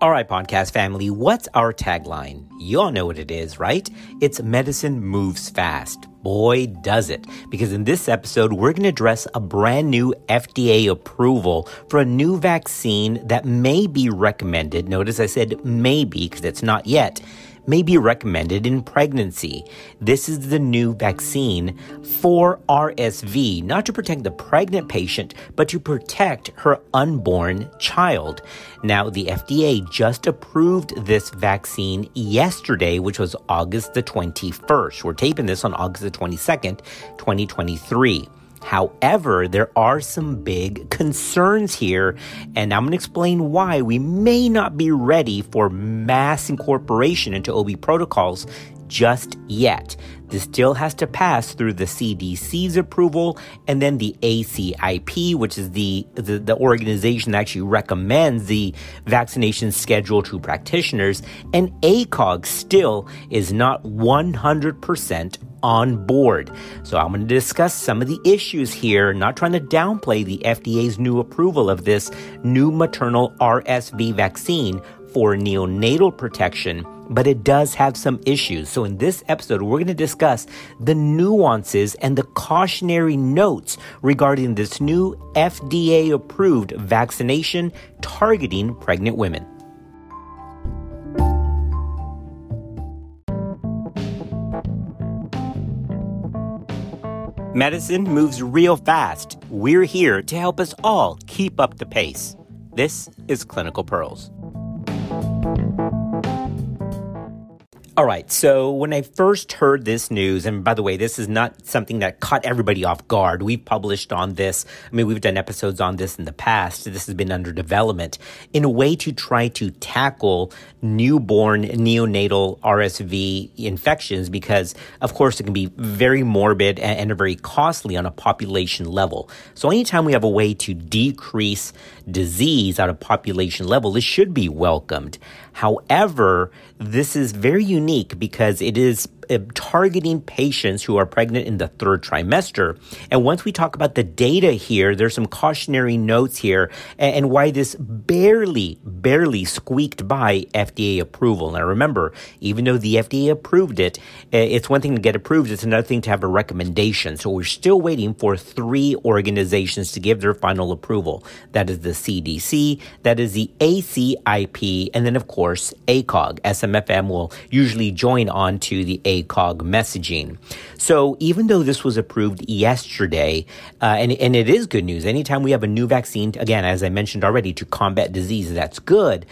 All right, podcast family, what's our tagline? You all know what it is, right? It's medicine moves fast. Boy, does it. Because in this episode, we're going to address a brand new FDA approval for a new vaccine that may be recommended. Notice I said maybe because it's not yet may be recommended in pregnancy. This is the new vaccine for RSV, not to protect the pregnant patient, but to protect her unborn child. Now, the FDA just approved this vaccine yesterday, which was August the 21st. We're taping this on August the 22nd, 2023. However, there are some big concerns here, and I'm going to explain why we may not be ready for mass incorporation into OB protocols just yet. This still has to pass through the CDC's approval and then the ACIP, which is the, the, the, organization that actually recommends the vaccination schedule to practitioners. And ACOG still is not 100% on board. So I'm going to discuss some of the issues here, not trying to downplay the FDA's new approval of this new maternal RSV vaccine for neonatal protection, but it does have some issues. So in this episode, we're going to discuss the nuances and the cautionary notes regarding this new FDA approved vaccination targeting pregnant women. Medicine moves real fast. We're here to help us all keep up the pace. This is Clinical Pearls. Thank you. All right. So when I first heard this news, and by the way, this is not something that caught everybody off guard. We've published on this. I mean, we've done episodes on this in the past. This has been under development in a way to try to tackle newborn neonatal RSV infections because, of course, it can be very morbid and, very costly on a population level. So anytime we have a way to decrease disease at a population level, this should be welcomed. However, this is very unique because it is targeting patients who are pregnant in the third trimester. And once we talk about the data here, there's some cautionary notes here and, and why this barely, barely squeaked by FDA approval. Now remember, even though the FDA approved it, uh, it's one thing to get approved, it's another thing to have a recommendation. So we're still waiting for three organizations to give their final approval. That is the CDC, that is the ACIP, and then of course ACOG. SMFM will usually join on to the ACOG ACOG messaging. So even though this was approved yesterday, uh, and, and it is good news, anytime we have a new vaccine, again, as I mentioned already, to combat disease, that's good.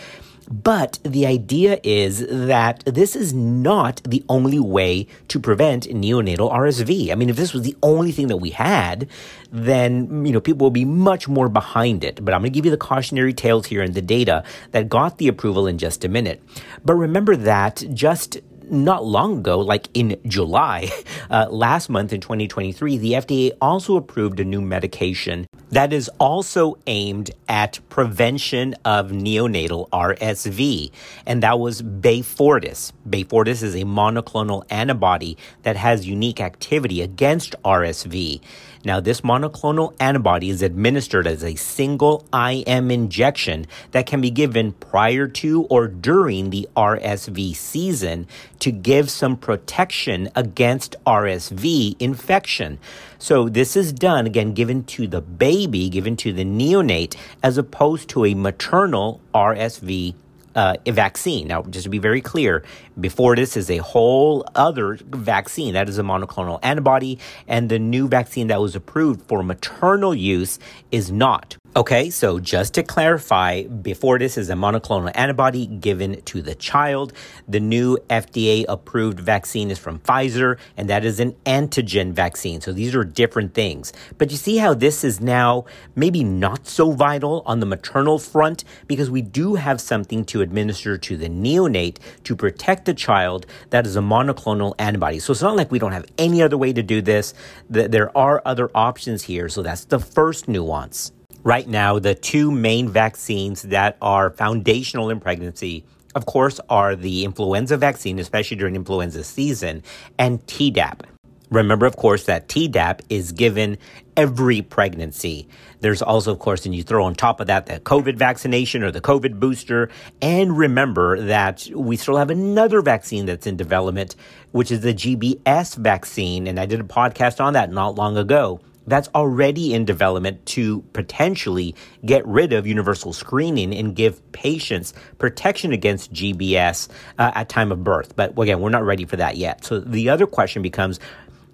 But the idea is that this is not the only way to prevent neonatal RSV. I mean, if this was the only thing that we had, then, you know, people will be much more behind it. But I'm going to give you the cautionary tales here and the data that got the approval in just a minute. But remember that just not long ago, like in July, uh, last month in 2023, the FDA also approved a new medication that is also aimed at prevention of neonatal RSV, and that was Beyfortus. Beyfortus is a monoclonal antibody that has unique activity against RSV. Now, this monoclonal antibody is administered as a single IM injection that can be given prior to or during the RSV season to give some protection against RSV infection. So, this is done again given to the baby, given to the neonate, as opposed to a maternal RSV uh, vaccine. Now, just to be very clear, before this is a whole other vaccine that is a monoclonal antibody, and the new vaccine that was approved for maternal use is not. Okay, so just to clarify, Beyfortus is a monoclonal antibody given to the child. The new FDA approved vaccine is from Pfizer, and that is an antigen vaccine. So these are different things. But you see how this is now maybe not so vital on the maternal front because we do have something to administer to the neonate to protect the child that is a monoclonal antibody. So it's not like we don't have any other way to do this. There are other options here. So that's the first nuance right now, the two main vaccines that are foundational in pregnancy, of course, are the influenza vaccine, especially during influenza season, and Tdap. Remember, of course, that Tdap is given every pregnancy. There's also, of course, and you throw on top of that the COVID vaccination or the COVID booster. And remember that we still have another vaccine that's in development, which is the GBS vaccine. And I did a podcast on that not long ago that's already in development to potentially get rid of universal screening and give patients protection against GBS uh, at time of birth. But again, we're not ready for that yet. So the other question becomes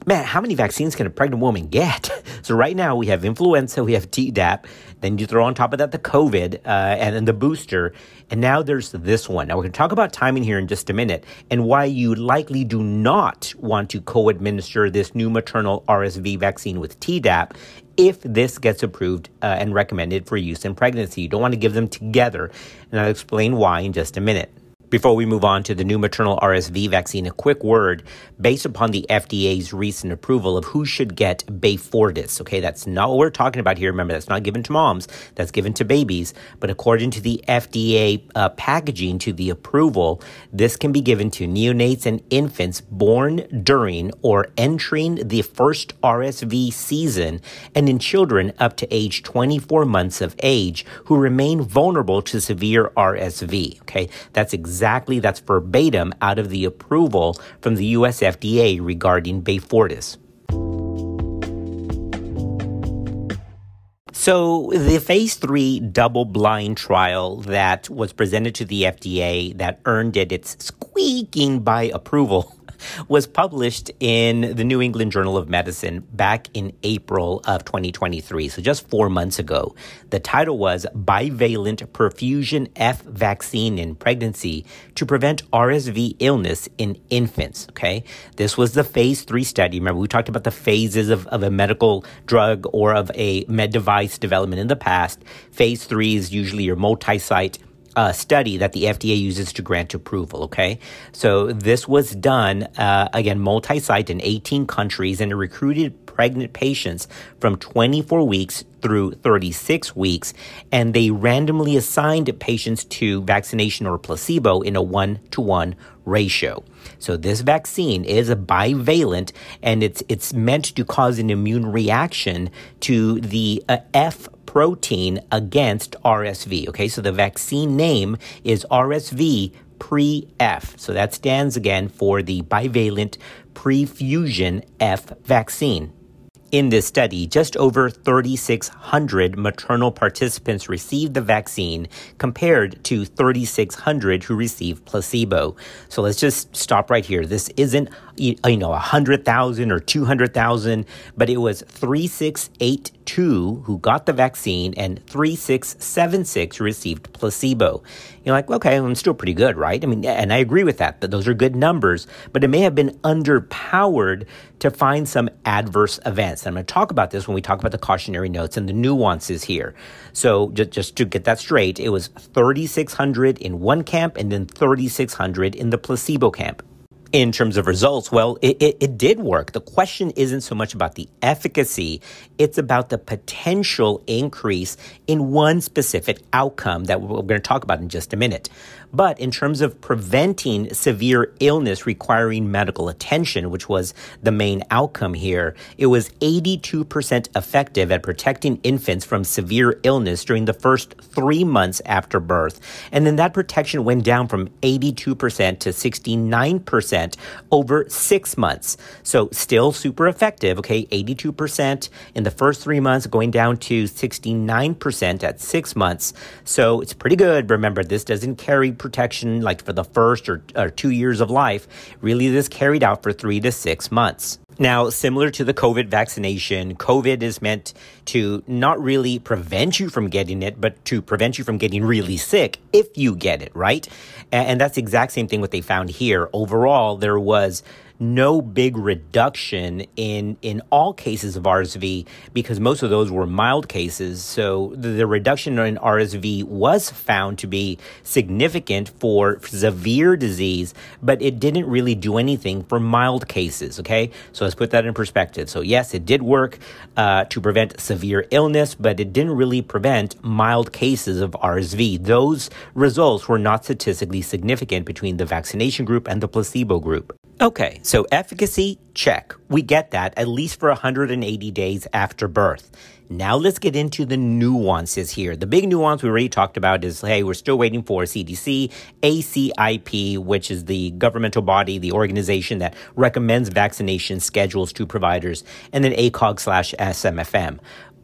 man, how many vaccines can a pregnant woman get? so right now we have influenza, we have Tdap, then you throw on top of that the COVID uh, and then the booster, and now there's this one. Now we're going to talk about timing here in just a minute and why you likely do not want to co-administer this new maternal RSV vaccine with Tdap if this gets approved uh, and recommended for use in pregnancy. You don't want to give them together, and I'll explain why in just a minute. Before we move on to the new maternal RSV vaccine, a quick word based upon the FDA's recent approval of who should get Beyfortus. Okay, that's not what we're talking about here. Remember, that's not given to moms, that's given to babies. But according to the FDA uh, packaging to the approval, this can be given to neonates and infants born during or entering the first RSV season and in children up to age 24 months of age who remain vulnerable to severe RSV. Okay, that's exactly exactly, that's verbatim out of the approval from the US FDA regarding Beyfortus. So, the phase three double blind trial that was presented to the FDA that earned it its squeaking by approval was published in the New England Journal of Medicine back in April of 2023, so just four months ago. The title was Bivalent Prefusion F Vaccine in Pregnancy to Prevent RSV Illness in Infants. Okay, this was the phase three study. Remember, we talked about the phases of, of a medical drug or of a med device development in the past. Phase three is usually your multi site uh, study that the FDA uses to grant approval. Okay, so this was done uh, again multi-site in 18 countries, and it recruited pregnant patients from 24 weeks through 36 weeks, and they randomly assigned patients to vaccination or placebo in a one-to-one ratio. So this vaccine is a bivalent, and it's it's meant to cause an immune reaction to the uh, F protein against RSV. Okay, so the vaccine name is RSV pre F. So that stands again for the bivalent prefusion F vaccine. In this study, just over 3,600 maternal participants received the vaccine compared to 3,600 who received placebo. So let's just stop right here. This isn't, you know, 100,000 or 200,000, but it was 3,682 who got the vaccine and 3,676 received placebo. You're like, okay, I'm still pretty good, right? I mean, and I agree with that, that those are good numbers, but it may have been underpowered to find some adverse events. And I'm going to talk about this when we talk about the cautionary notes and the nuances here. So just, just to get that straight, it was 3,600 in one camp and then 3,600 in the placebo camp in terms of results, well, it, it, it, did work. The question isn't so much about the efficacy, it's about the potential increase in one specific outcome that we're going to talk about in just a minute. But in terms of preventing severe illness requiring medical attention, which was the main outcome here, it was 82% effective at protecting infants from severe illness during the first three months after birth. And then that protection went down from 82% to 69% over six months. So still super effective, okay? 82% in the first three months, going down to 69% at six months. So it's pretty good. Remember, this doesn't carry protection like for the first or, or two years of life. Really, this carried out for three to six months. Now, similar to the COVID vaccination, COVID is meant to not really prevent you from getting it, but to prevent you from getting really sick if you get it, right? And, and that's the exact same thing what they found here. Overall, there was no big reduction in in all cases of RSV because most of those were mild cases. So the, the reduction in RSV was found to be significant for severe disease, but it didn't really do anything for mild cases. Okay, so let's put that in perspective. So yes, it did work uh, to prevent severe illness, but it didn't really prevent mild cases of RSV. Those results were not statistically significant between the vaccination group and the placebo group. Okay, so efficacy, check. We get that, at least for 180 days after birth. Now let's get into the nuances here. The big nuance we already talked about is hey, we're still waiting for CDC, ACIP, which is the governmental body, the organization that recommends vaccination schedules to providers, and then ACOG slash SMFM.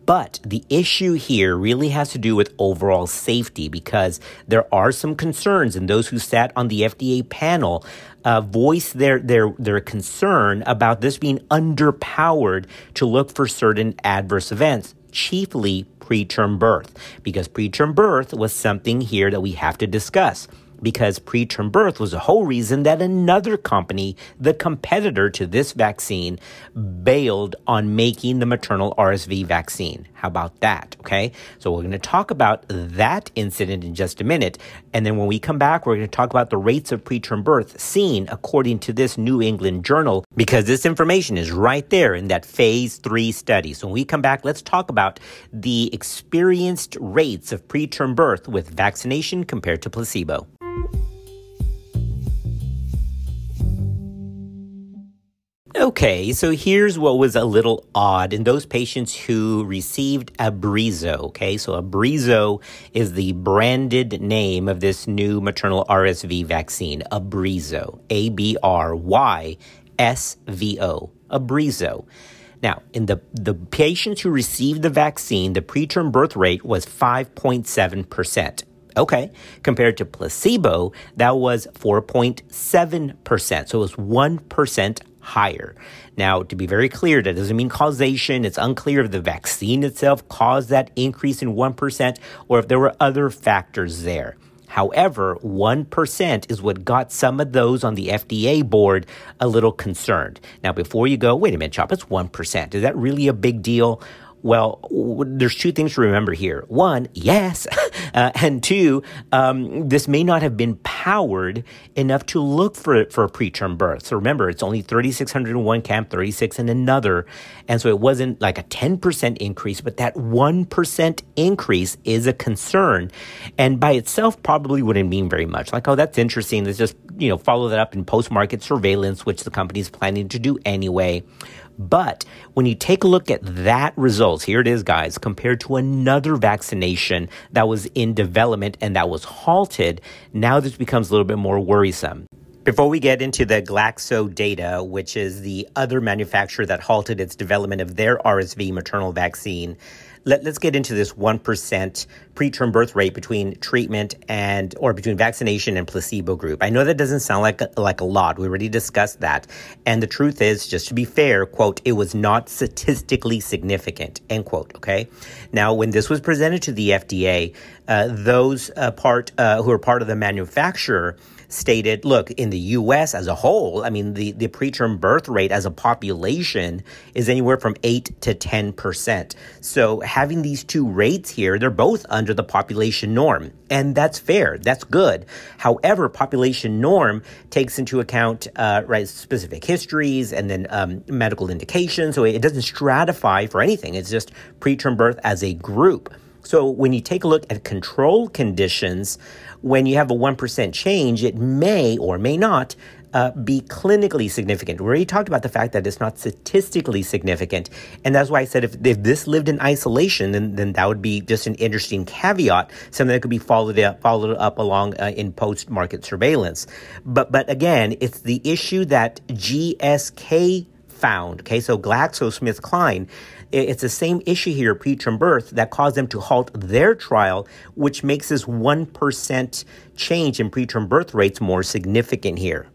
But the issue here really has to do with overall safety because there are some concerns, and those who sat on the FDA panel uh, voiced their, their, their concern about this being underpowered to look for certain adverse events, chiefly preterm birth, because preterm birth was something here that we have to discuss because preterm birth was the whole reason that another company, the competitor to this vaccine, bailed on making the maternal RSV vaccine. How about that? Okay. So we're going to talk about that incident in just a minute. And then when we come back, we're going to talk about the rates of preterm birth seen according to this New England journal, because this information is right there in that phase three study. So when we come back, let's talk about the experienced rates of preterm birth with vaccination compared to placebo. Okay, so here's what was a little odd in those patients who received Abrysvo. Okay, so Abrysvo is the branded name of this new maternal RSV vaccine, Abrysvo, A B R Y S V O, Abrysvo. Now, in the, the patients who received the vaccine, the preterm birth rate was 5.7%. Okay. Compared to placebo, that was 4.7%. So it was 1% higher. Now, to be very clear, that doesn't mean causation. It's unclear if the vaccine itself caused that increase in 1% or if there were other factors there. However, 1% is what got some of those on the FDA board a little concerned. Now, before you go, wait a minute, Chop, it's 1%. Is that really a big deal? Well, there's two things to remember here. One, yes. Uh, and two, um, this may not have been powered enough to look for, for a preterm birth. So remember, it's only 3,600 in one camp, 36 in another. And so it wasn't like a 10% increase, but that 1% increase is a concern. And by itself probably wouldn't mean very much. Like, oh, that's interesting. Let's just, you know, follow that up in post-market surveillance, which the company is planning to do anyway. But when you take a look at that results, here it is, guys, compared to another vaccination that was in development and that was halted, now this becomes a little bit more worrisome. Before we get into the Glaxo data, which is the other manufacturer that halted its development of their RSV maternal vaccine, let, us get into this 1% preterm birth rate between treatment and or between vaccination and placebo group. I know that doesn't sound like a, like a lot. We already discussed that. And the truth is, just to be fair, quote, it was not statistically significant, end quote, okay? Now, when this was presented to the FDA, uh, those uh, part uh, who are part of the manufacturer stated, look, in the U.S. as a whole, I mean, the, the preterm birth rate as a population is anywhere from 8 to 10%. So having these two rates here, they're both under the population norm. And that's fair. That's good. However, population norm takes into account, uh, right, specific histories and then um, medical indications. So it doesn't stratify for anything. It's just preterm birth as a group. So when you take a look at control conditions, when you have a 1% change, it may or may not uh, be clinically significant. We already talked about the fact that it's not statistically significant. And that's why I said if, if this lived in isolation, then, then that would be just an interesting caveat, something that could be followed up, followed up along uh, in post market surveillance. But, but again, it's the issue that GSK found. Okay, so GlaxoSmithKline it's the same issue here, preterm birth, that caused them to halt their trial, which makes this 1% change in preterm birth rates more significant here.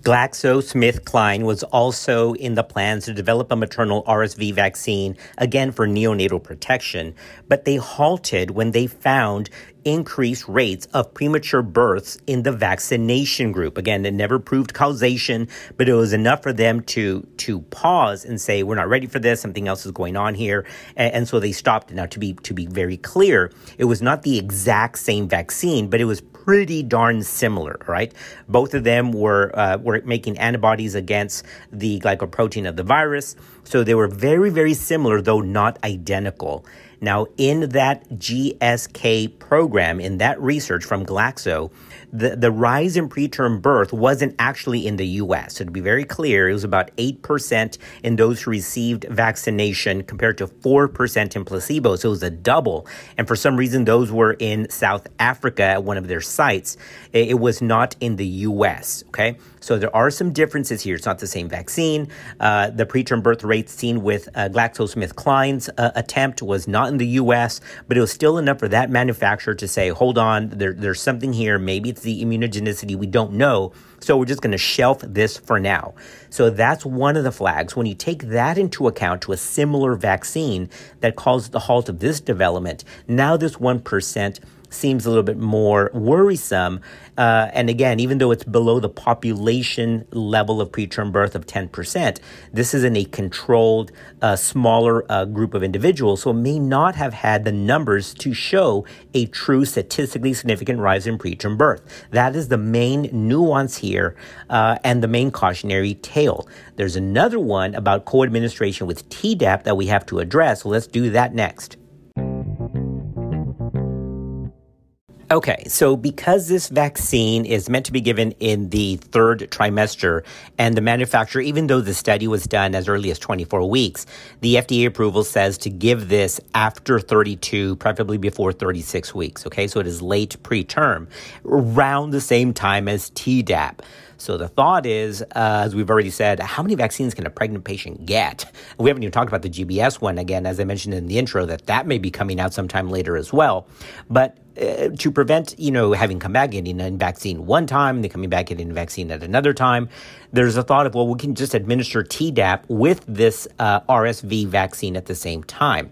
GlaxoSmithKline was also in the plans to develop a maternal RSV vaccine, again for neonatal protection, but they halted when they found increased rates of premature births in the vaccination group. Again, it never proved causation, but it was enough for them to to pause and say, "We're not ready for this. Something else is going on here," and, and so they stopped. Now, to be to be very clear, it was not the exact same vaccine, but it was pretty darn similar, right? Both of them were uh, were making antibodies against the glycoprotein of the virus, so they were very very similar, though not identical. Now, in that GSK program, in that research from Glaxo, the, the rise in preterm birth wasn't actually in the US. So to be very clear, it was about 8% in those who received vaccination compared to 4% in placebo. So it was a double. And for some reason, those were in South Africa at one of their sites. It was not in the US. Okay. So there are some differences here. It's not the same vaccine. Uh, the preterm birth rate seen with uh, GlaxoSmithKline's uh, attempt was not in the U.S., but it was still enough for that manufacturer to say, "Hold on, there, there's something here. Maybe it's the immunogenicity. We don't know." So we're just going to shelf this for now. So that's one of the flags. When you take that into account to a similar vaccine that caused the halt of this development, now this 1% seems a little bit more worrisome. Uh, and again, even though it's below the population level of preterm birth of 10%, this is in a controlled, uh, smaller uh, group of individuals. So it may not have had the numbers to show a true statistically significant rise in preterm birth. That is the main nuance here uh, and the main cautionary tale. There's another one about co administration with Tdap that we have to address. So let's do that next. Okay, so because this vaccine is meant to be given in the third trimester, and the manufacturer, even though the study was done as early as 24 weeks, the FDA approval says to give this after 32, preferably before 36 weeks. Okay, so it is late preterm, around the same time as Tdap. So the thought is, uh, as we've already said, how many vaccines can a pregnant patient get? We haven't even talked about the GBS one again, as I mentioned in the intro, that that may be coming out sometime later as well. But uh, to prevent, you know, having come back getting a vaccine one time then coming back getting a vaccine at another time, there's a thought of, well, we can just administer Tdap with this uh, RSV vaccine at the same time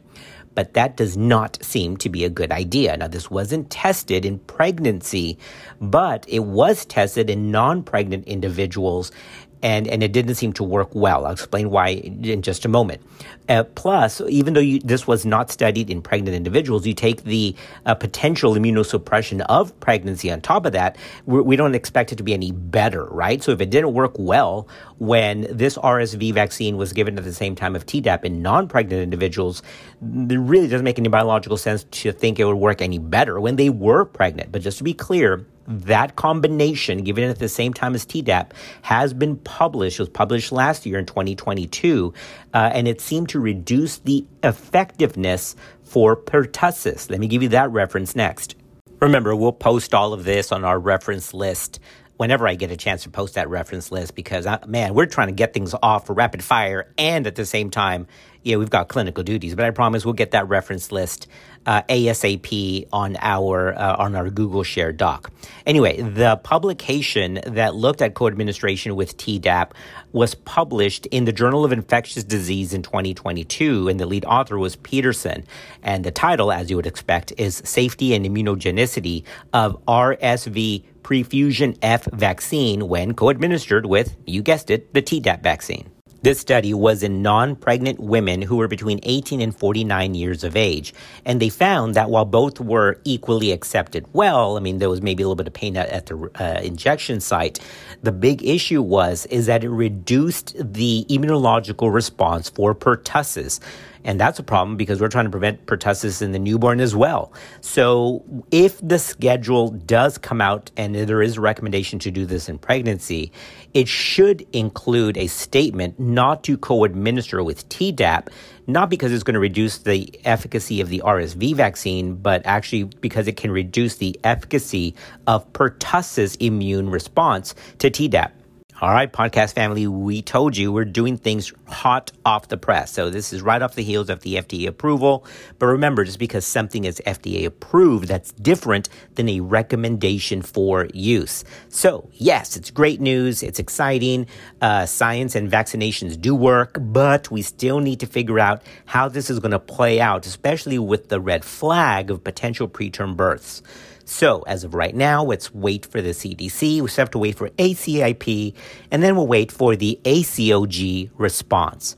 but that does not seem to be a good idea. Now, this wasn't tested in pregnancy, but it was tested in non pregnant individuals and and it didn't seem to work well. I'll explain why in just a moment. Uh, plus, even though you, this was not studied in pregnant individuals, you take the uh, potential immunosuppression of pregnancy on top of that, we don't expect it to be any better, right? So if it didn't work well when this RSV vaccine was given at the same time of Tdap in non-pregnant individuals, it really doesn't make any biological sense to think it would work any better when they were pregnant. But just to be clear, that combination, given at the same time as Tdap, has been published. It was published last year in 2022, uh, and it seemed to reduce the effectiveness for pertussis. Let me give you that reference next. Remember, we'll post all of this on our reference list whenever I get a chance to post that reference list because, uh, man, we're trying to get things off rapid fire and at the same time, yeah, we've got clinical duties. But I promise we'll get that reference list uh, ASAP on our uh, on our Google Share doc. Anyway, the publication that looked at co-administration with Tdap was published in the Journal of Infectious Disease in 2022, and the lead author was Peterson. And the title, as you would expect, is Safety and Immunogenicity of RSV Prefusion F vaccine when co-administered with, you guessed it, the Tdap vaccine. This study was in non pregnant women who were between 18 and 49 years of age. And they found that while both were equally accepted well, I mean, there was maybe a little bit of pain at, at the uh, injection site. The big issue was, is that it reduced the immunological response for pertussis. And that's a problem because we're trying to prevent pertussis in the newborn as well. So if the schedule does come out and there is a recommendation to do this in pregnancy, it should include a statement not to co-administer with Tdap, not because it's going to reduce the efficacy of the RSV vaccine, but actually because it can reduce the efficacy of pertussis immune response to Tdap. All right, podcast family, we told you we're doing things hot off the press. So this is right off the heels of the FDA approval. But remember, just because something is FDA approved, that's different than a recommendation for use. So yes, it's great news. It's exciting. Uh, science and vaccinations do work, but we still need to figure out how this is going to play out, especially with the red flag of potential preterm births. So, as of right now, let's wait for the CDC. We still have to wait for ACIP, and then we'll wait for the ACOG response.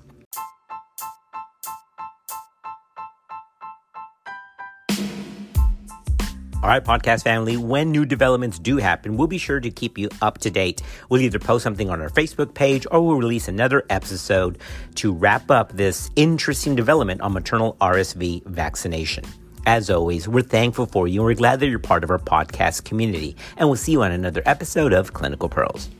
All right, podcast family, when new developments do happen, we'll be sure to keep you up to date. We'll either post something on our Facebook page or we'll release another episode to wrap up this interesting development on maternal RSV vaccination. As always, we're thankful for you and we're glad that you're part of our podcast community. And we'll see you on another episode of Clinical Pearls.